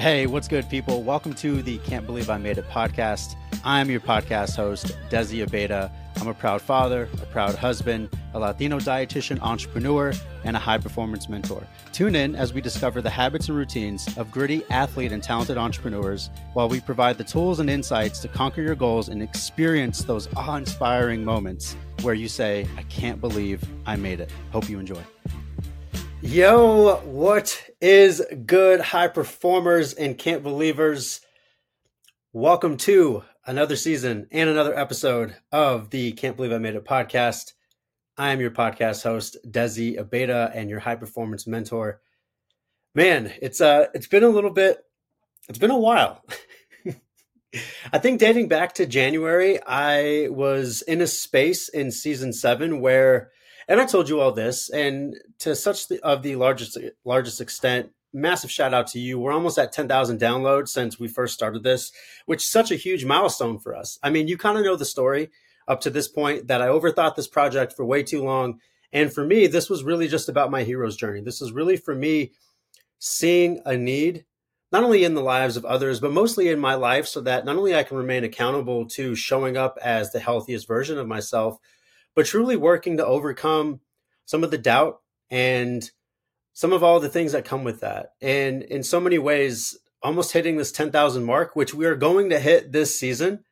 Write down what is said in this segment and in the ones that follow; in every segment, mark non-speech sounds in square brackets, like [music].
Hey, what's good, people? Welcome to the Can't Believe I Made It podcast. I'm your podcast host, Dezi Abeyta. I'm a proud father, a proud husband, a Latino dietitian entrepreneur, and a high performance mentor. Tune in as we discover the habits and routines of gritty athlete and talented entrepreneurs while we provide the tools and insights to conquer your goals and experience those awe inspiring moments where you say, I can't believe I made it. Hope you enjoy. Yo, what is good, high performers and can't believers? Welcome to another season and another episode of the Can't Believe I Made It podcast. I am your podcast host, Dezi Abeyta, and your high performance mentor. Man, it's uh it's been a little bit it's been a while. [laughs] I think dating back to January, I was in a space in season seven where and I told you all this, and to such the, of the largest largest extent, massive shout out to you. We're almost at 10,000 downloads since we first started this, which is such a huge milestone for us. I mean, you kind of know the story up to this point that I overthought this project for way too long. And for me, this was really just about my hero's journey. This is really for me seeing a need, not only in the lives of others, but mostly in my life, so that not only I can remain accountable to showing up as the healthiest version of myself, but truly working to overcome some of the doubt and some of all the things that come with that. And in so many ways, almost hitting this 10,000 mark, which we are going to hit this season,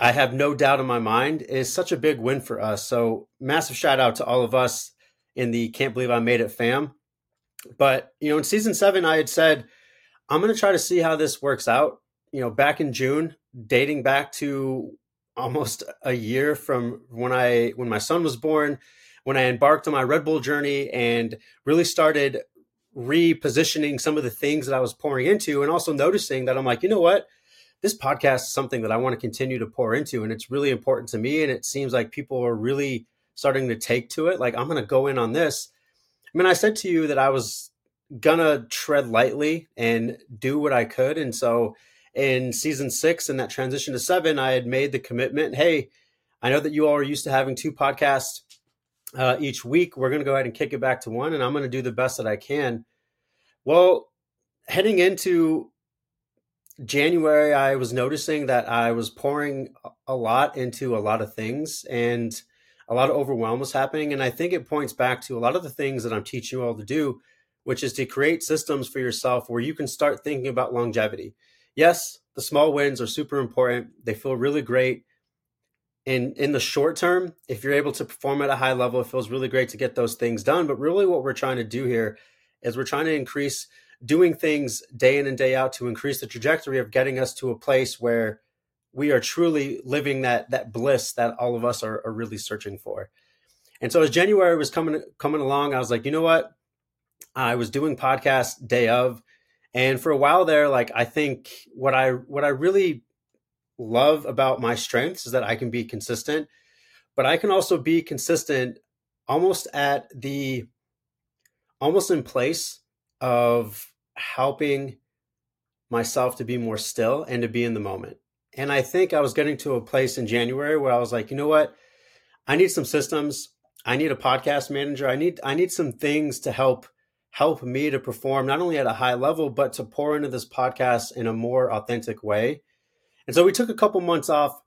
I have no doubt in my mind, is such a big win for us. So, massive shout out to all of us in the Can't Believe I Made It fam. But, you know, in season seven, I had said, I'm going to try to see how this works out. You know, back in June, dating back to almost a year from when I when my son was born, when I embarked on my Red Bull journey and really started repositioning some of the things that I was pouring into and also noticing that I'm like, you know what? This podcast is something that I want to continue to pour into and it's really important to me and it seems like people are really starting to take to it. Like I'm going to go in on this. I mean, I said to you that I was gonna tread lightly and do what I could and so in season six and that transition to seven, I had made the commitment hey, I know that you all are used to having two podcasts uh, each week. We're going to go ahead and kick it back to one, and I'm going to do the best that I can. Well, heading into January, I was noticing that I was pouring a lot into a lot of things and a lot of overwhelm was happening. And I think it points back to a lot of the things that I'm teaching you all to do, which is to create systems for yourself where you can start thinking about longevity yes, the small wins are super important. They feel really great. In in the short term, if you're able to perform at a high level, it feels really great to get those things done. But really what we're trying to do here is we're trying to increase doing things day in and day out to increase the trajectory of getting us to a place where we are truly living that that bliss that all of us are, are really searching for. And so as January was coming coming along, I was like, you know what? I was doing podcast day of and for a while there, like I think what I what I really love about my strengths is that I can be consistent, but I can also be consistent almost at the almost in place of helping myself to be more still and to be in the moment. And I think I was getting to a place in January where I was like, you know what? I need some systems. I need a podcast manager. I need I need some things to help help me to perform not only at a high level, but to pour into this podcast in a more authentic way. And so we took a couple months off.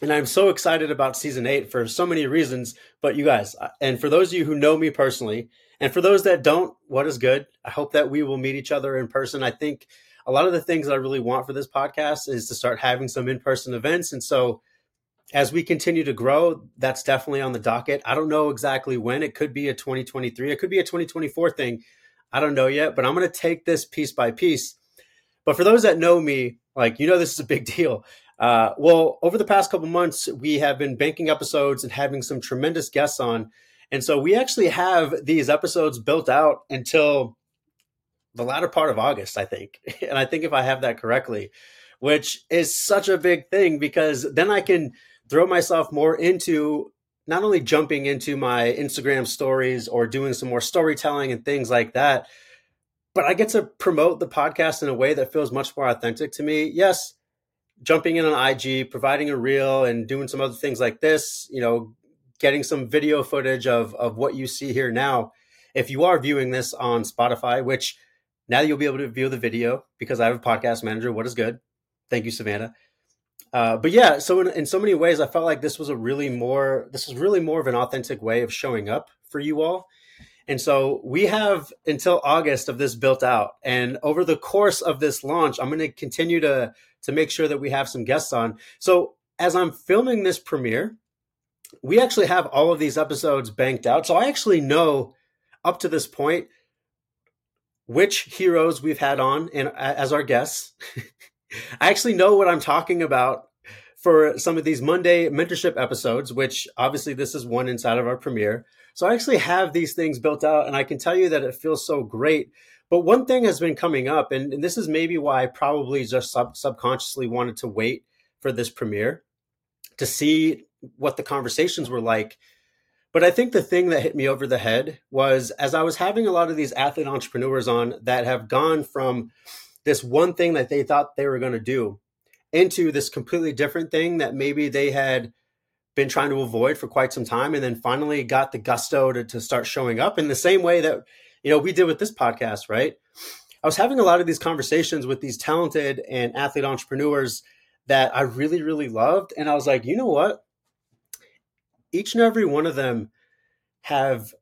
And I'm so excited about season eight for so many reasons. But you guys, uh, and for those of you who know me personally, and for those that don't, what is good? I hope that we will meet each other in person. I think a lot of the things that I really want for this podcast is to start having some in person events. And so as we continue to grow, that's definitely on the docket. I don't know exactly when. It could be a 2023. It could be a 2024 thing. I don't know yet, but I'm going to take this piece by piece. But for those that know me, like you know, this is a big [laughs] deal. Uh, well, over the past couple months, we have been banking episodes and having some tremendous guests on, and so we actually have these episodes built out until the latter part of August, I think. [laughs] And I think if I have that correctly, which is such a big thing because then I can throw myself more into not only jumping into my Instagram stories or doing some more storytelling and things like that, but I get to promote the podcast in a way that feels much more authentic to me. Yes, jumping in on IG, providing a reel and doing some other things like this, you know, getting some video footage of of what you see here now. If you are viewing this on Spotify, which Now you'll be able to view the video because I have a podcast manager. What is good? Thank you, Savannah. Uh, but yeah, so in, in so many ways, I felt like this was a really more this was really more of an authentic way of showing up for you all. And so we have until August of this built out. And over the course of this launch, I'm going to continue to to make sure that we have some guests on. So as I'm filming this premiere, we actually have all of these episodes banked out. So I actually know up to this point which heroes we've had on and as our guests. [laughs] I actually know what I'm talking about for some of these Monday mentorship episodes, which obviously this is one inside of our premiere. So I actually have these things built out and I can tell you that it feels so great. But one thing has been coming up, and, and this is maybe why I probably just sub- subconsciously wanted to wait for this premiere to see what the conversations were like. But I think the thing that hit me over the head was as I was having a lot of these athlete entrepreneurs on that have gone from this one thing that they thought they were going to do into this completely different thing that maybe they had been trying to avoid for quite some time and then finally got the gusto to, to start showing up in the same way that you know we did with this podcast right? I was having a lot of these conversations with these talented and athlete entrepreneurs that i really really loved and i was like you know what? Each and every one of them have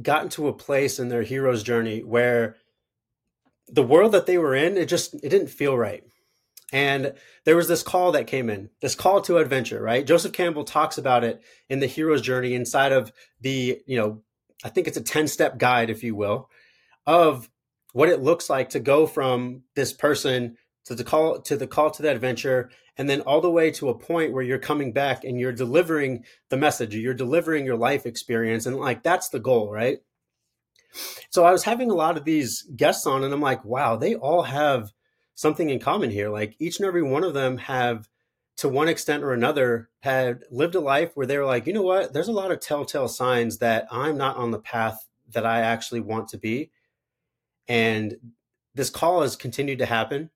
gotten to a place in their hero's journey where the world that they were in, it just it didn't feel right. And there was this call that came in, this call to adventure, right? Joseph Campbell talks about it in the hero's journey inside of the, you know, I think it's a 10 step guide, if you will, of what it looks like to go from this person to the call to the call to the adventure and then all the way to a point where you're coming back and you're delivering the message you're delivering your life experience and like that's the goal right so I was having a lot of these guests on, and I'm like, wow, they all have something in common here. Like each and every one of them have, to one extent or another, had lived a life where they were like, you know what? There's a lot of telltale signs that I'm not on the path that I actually want to be. And this call has continued to happen.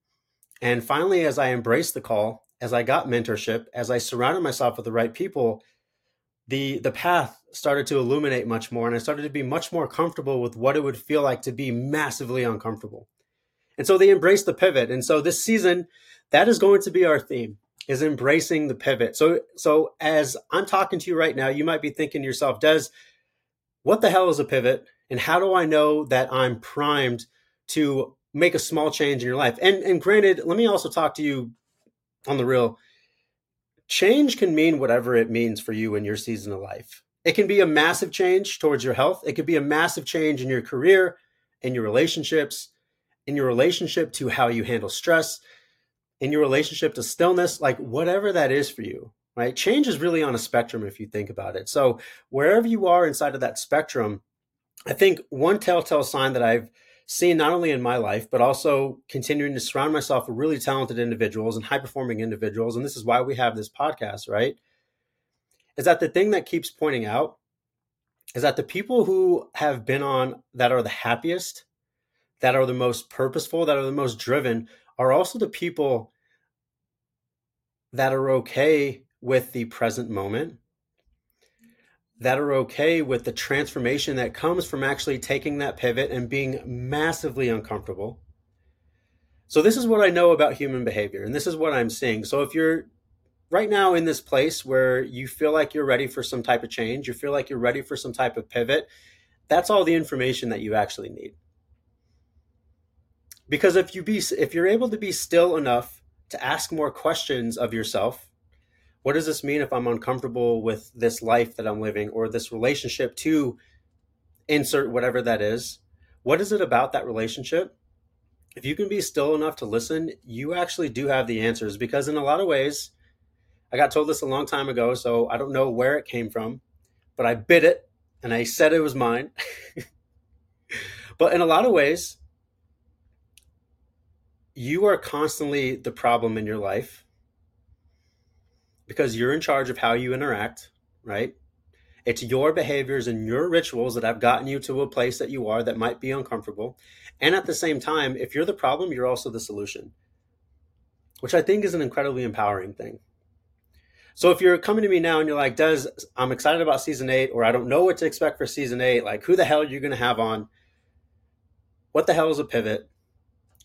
And finally, as I embraced the call, as I got mentorship, as I surrounded myself with the right people, the the path started to illuminate much more and I started to be much more comfortable with what it would feel like to be massively uncomfortable. And so they embraced the pivot. And so this season, that is going to be our theme is embracing the pivot. So so as I'm talking to you right now, you might be thinking to yourself, does what the hell is a pivot? And how do I know that I'm primed to make a small change in your life? And and granted, let me also talk to you on the real change can mean whatever it means for you in your season of life. It can be a massive change towards your health. It could be a massive change in your career, in your relationships, in your relationship to how you handle stress, in your relationship to stillness, like whatever that is for you, right? Change is really on a spectrum if you think about it. So, wherever you are inside of that spectrum, I think one telltale sign that I've seen not only in my life, but also continuing to surround myself with really talented individuals and high performing individuals. And this is why we have this podcast, right? Is that the thing that keeps pointing out is that the people who have been on that are the happiest, that are the most purposeful, that are the most driven, are also the people that are okay with the present moment that are okay with the transformation that comes from actually taking that pivot and being massively uncomfortable. So, this is what I know about human behavior, and this is what I'm seeing. So, if you're right now in this place where you feel like you're ready for some type of change, you feel like you're ready for some type of pivot, that's all the information that you actually need. Because if you be if you're able to be still enough to ask more questions of yourself what does this mean if I'm uncomfortable with this life that I'm living or this relationship to insert whatever that is? What is it about that relationship? If you can be still enough to listen, you actually do have the answers because, in a lot of ways, I got told this a long time ago, so I don't know where it came from, but I bit it and I said it was mine. [laughs] but in a lot of ways, you are constantly the problem in your life because you're in charge of how you interact, right? It's your behaviors and your rituals that have gotten you to a place that you are that might be uncomfortable. And at the same time, if you're the problem, you're also the solution, which I think is an incredibly empowering thing. So if you're coming to me now and you're like, Des, I'm excited about season eight, or I don't know what to expect for season eight, like who the hell are you going to have on? What the hell is a pivot?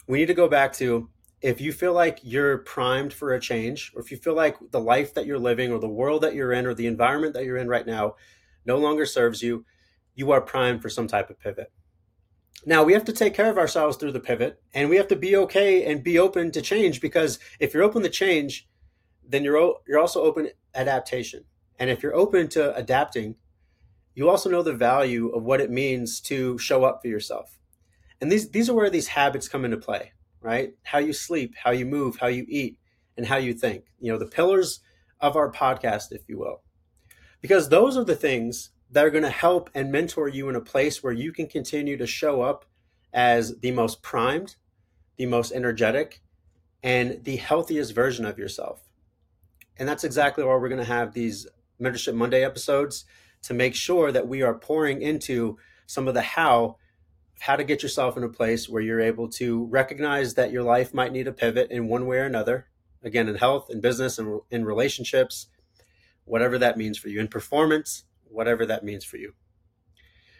we need to go back to if you feel like you're primed for a change, or if you feel like the life that you're living, or the world that you're in, or the environment that you're in right now no longer serves you, you are primed for some type of pivot. Now, we have to take care of ourselves through the pivot, and we have to be okay and be open to change because if you're open to change, then you're, you're also open adaptation. And if you're open to adapting, you also know the value of what it means to show up for yourself. And these, these are where these habits come into play, right? How you sleep, how you move, how you eat, and how you think. You know, the pillars of our podcast, if you will. Because those are the things that are going to help and mentor you in a place where you can continue to show up as the most primed, the most energetic, and the healthiest version of yourself. And that's exactly why we're going to have these Mentorship Monday episodes to make sure that we are pouring into some of the how how to get yourself in a place where you're able to recognize that your life might need a pivot in one way or another again in health in business and in relationships whatever that means for you in performance whatever that means for you.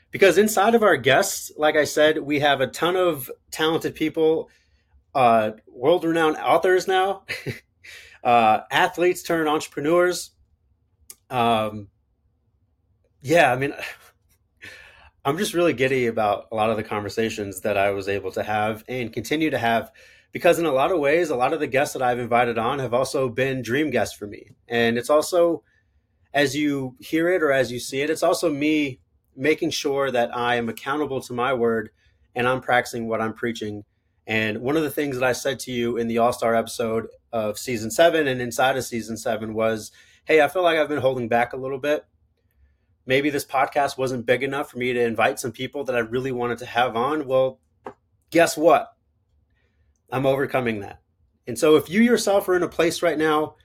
Because inside of our guests like i said we have a ton of talented people uh, world-renowned authors now [laughs] uh, athletes turn entrepreneurs. Um, yeah, I mean, I'm just really giddy about a lot of the conversations that I was able to have and continue to have because, in a lot of ways, a lot of the guests that I've invited on have also been dream guests for me. And it's also, as you hear it or as you see it, it's also me making sure that I am accountable to my word and I'm practicing what I'm preaching. And one of the things that I said to you in the All Star episode of season seven and inside of season seven was, Hey, I feel like I've been holding back a little bit maybe this podcast wasn't big enough for me to invite some people that I really wanted to have on. Well, guess what? I'm overcoming that. And so if you yourself are in a place right now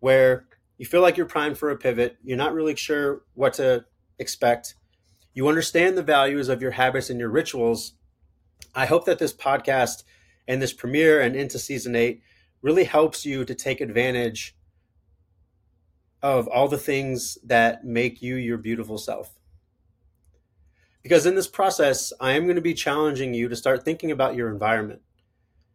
where you feel like you're primed for a pivot, you're not really sure what to expect, you understand the values of your habits and your rituals, I hope that this podcast and this premiere and into season eight really helps you to take advantage of all the things that make you your beautiful self. Because in this process, I am going to be challenging you to start thinking about your environment.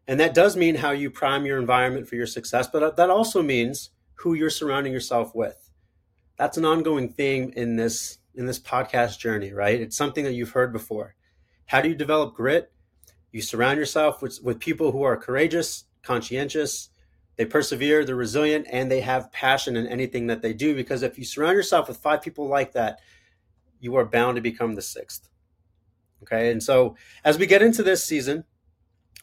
And that does mean how you prime your environment for your success, but that also means who you're surrounding yourself with. That's an ongoing theme in this in this podcast journey, right? It's something that you've heard before. How do you develop grit? You surround yourself with, with people who are courageous, conscientious, they persevere, they're resilient, and they have passion in anything that they do. Because if you surround yourself with five people like that, you are bound to become the sixth. Okay. And so as we get into this season,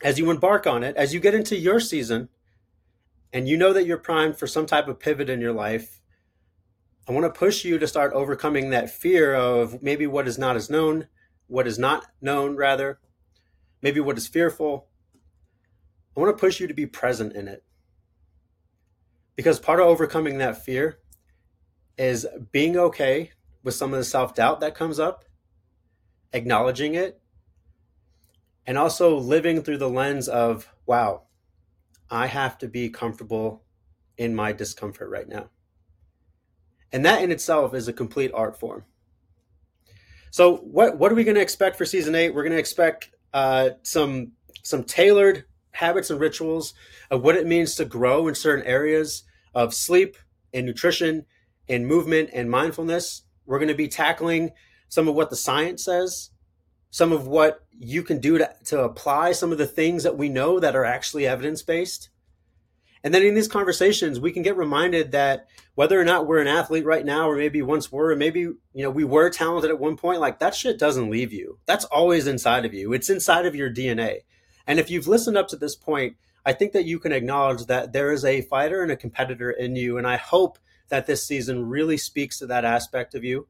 as you embark on it, as you get into your season, and you know that you're primed for some type of pivot in your life, I want to push you to start overcoming that fear of maybe what is not as known, what is not known, rather, maybe what is fearful. I want to push you to be present in it. Because part of overcoming that fear is being okay with some of the self doubt that comes up, acknowledging it, and also living through the lens of, wow, I have to be comfortable in my discomfort right now. And that in itself is a complete art form. So what what are we going to expect for season eight? We're going to expect uh, some some tailored habits and rituals of what it means to grow in certain areas of sleep and nutrition and movement and mindfulness. We're going to be tackling some of what the science says, some of what you can do to, to apply some of the things that we know that are actually evidence based. And then in these conversations, we can get reminded that whether or not we're an athlete right now, or maybe once were, or maybe you know we were talented at one point, like that shit doesn't leave you. That's always inside of you. It's inside of your DNA. And if you've listened up to this point, I think that you can acknowledge that there is a fighter and a competitor in you. And I hope that this season really speaks to that aspect of you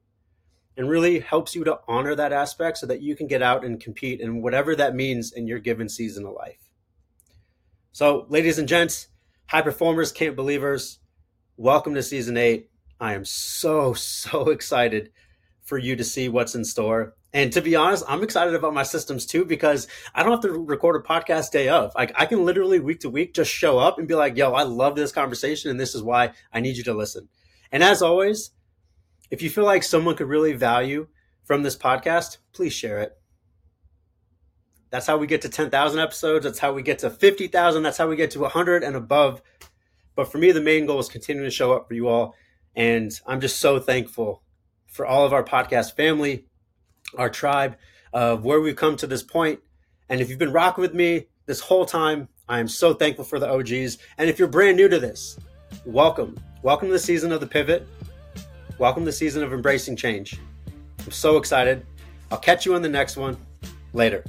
and really helps you to honor that aspect so that you can get out and compete in whatever that means in your given season of life. So, ladies and gents, high performers, camp believers, welcome to season eight. I am so, so [laughs] excited for you to see what's in store. And to be honest, I'm excited about my systems too because I don't have to record a podcast day of. Like I can literally week to week just show up and be like, "Yo, I love this conversation, and this is why I need you to listen." And as always, if you feel like someone could really value from this podcast, please share it. That's how we get to 10,000 episodes. That's how we get to 50,000. That's how we get to 100 and above. But for me, the main goal is continuing to show up for you all. And I'm just so thankful for all of our podcast family, our tribe, of where we've come to this point. And if you've been rocking with me this whole time, I am so thankful for the OGs. And if you're brand new to this, welcome. Welcome to the season of the pivot. Welcome to the season of embracing change. I'm so excited. I'll catch you on the next one. Later.